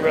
brother.